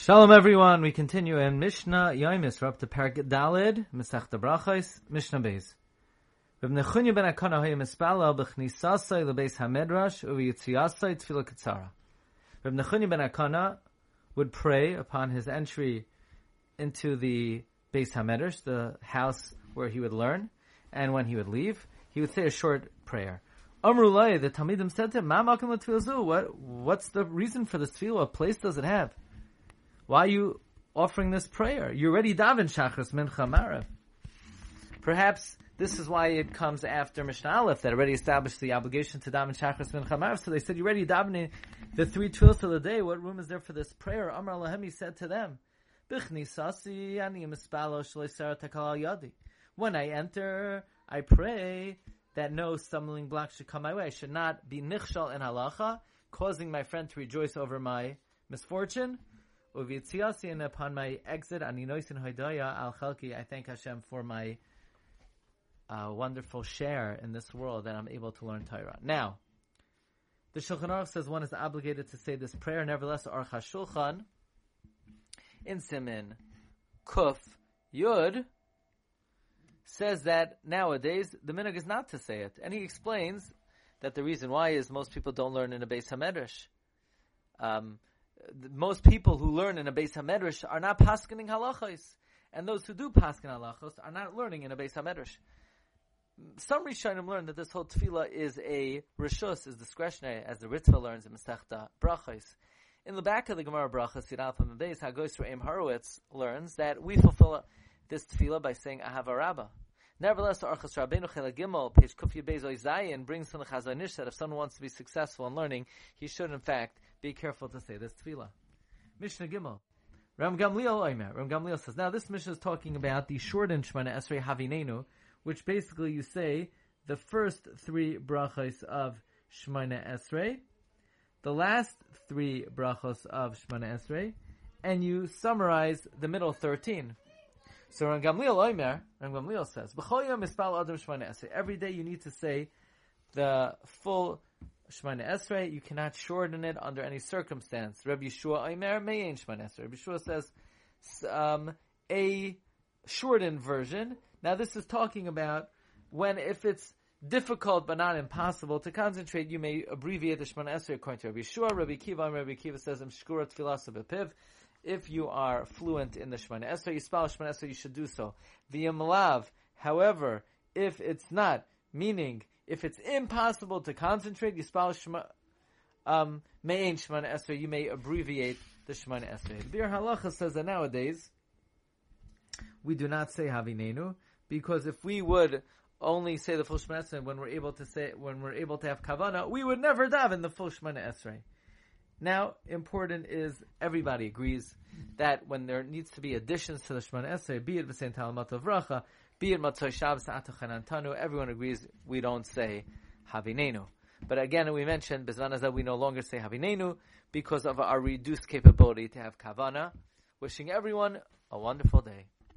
Shalom everyone, we continue in Mishnah Yoimis, we're up to Parak Dalid, Mesech Brachos, Mishnah Beis. Reb Nechunya ben Akana b'chnisasai lebeis hamedrash uv'yitziyasai tefillah katzara. Reb Nechunya ben Akana would pray upon his entry into the Beis Hamedrash, the house where he would learn, and when he would leave, he would say a short prayer. Amrulay, the Talmidim said to him, Ma What, what's the reason for this tefillah? What place does it have? Why are you offering this prayer? You already daven Shachris Mincha Marav. Perhaps this is why it comes after Mishnah Aleph that already established the obligation to daven Shachris Mincha Marav. So they said, you already davening the three tefillos of the day. What room is there for this prayer? Amar Lahemi said to them, When I enter, I pray that no stumbling block should come my way. I should not be nichshal in halacha, causing my friend to rejoice over my misfortune. And upon my exit, Aninoisin Hoidaya Al Chalki, I thank Hashem for my uh, wonderful share in this world that I'm able to learn Torah. Now, the Shulchan Aruch says one is obligated to say this prayer. Nevertheless, Aruch HaShulchan, in Simin Kuf Yud, says that nowadays the minhag is not to say it, and he explains that the reason why is most people don't learn in a Beis Hamedrash. Um, most people who learn in a Beis Hamedrash are not paskening halachos, and those who do paskin halachos are not learning in a Beis Hamedrash. Some Rishonim learn that this whole tefillah is a rishus, is discretionary, as the Ritva learns in Masechta Brachos. In the back of the Gemara Brachos, from the base, Hagos Re'im Horowitz learns that we fulfill this tefillah by saying Ahava Rabbah. Nevertheless, Orchos Rabbeinu Chela Gimel, page Kufya Bezoy Zayin, brings from the Chazon Ish that if someone wants to be successful in learning, he should in fact be careful to say this tefillah. Mishnah Gimel. Ram Gamliel oh, Oimer. Ram Gamliel says, now this Mishnah is talking about the shortened Shemoneh Esrei Havinenu, which basically you say the first three brachos of Shemoneh Esrei, the last three brachos of Shemoneh Esrei, and you summarize the middle 13. So Ram Gamliel Oimer, Ram Gamliel says, Every day you need to say the full Shemoneh Esrei, you cannot shorten it under any circumstance. Rabbi Yeshua Aimer Me'ain Shemoneh Esrei. Rabbi Yeshua says um, a shortened version. Now this is talking about when if it's difficult but not impossible to concentrate, you may abbreviate the Shemoneh Esrei according to Rabbi Yeshua. Rabbi Akiva, Rabbi Akiva says, Mshkurat Filasav If you are fluent in the Shemoneh Esrei, you spell Shemoneh Esrei, you should do so. The however, if it's not, meaning if it's impossible to concentrate, you spell Shema, um, Me'en Esrei, you may abbreviate the Shemoneh Esrei. The Biur Halacha says that nowadays, we do not say Havinenu, because if we would only say the full Shemoneh Esrei when we're able to say, when we're able to have Kavana, we would never daven the full Shemana Esrei. Now, important is everybody agrees that when there needs to be additions to the Shemoneh Esrei, be it V'sein Talamat of Racha, be it Matzah Shabbos Antanu, everyone agrees we don't say Havinenu. But again, we mentioned Bezman we no longer say Havinenu because of our reduced capability to have Kavana. Wishing everyone a wonderful day.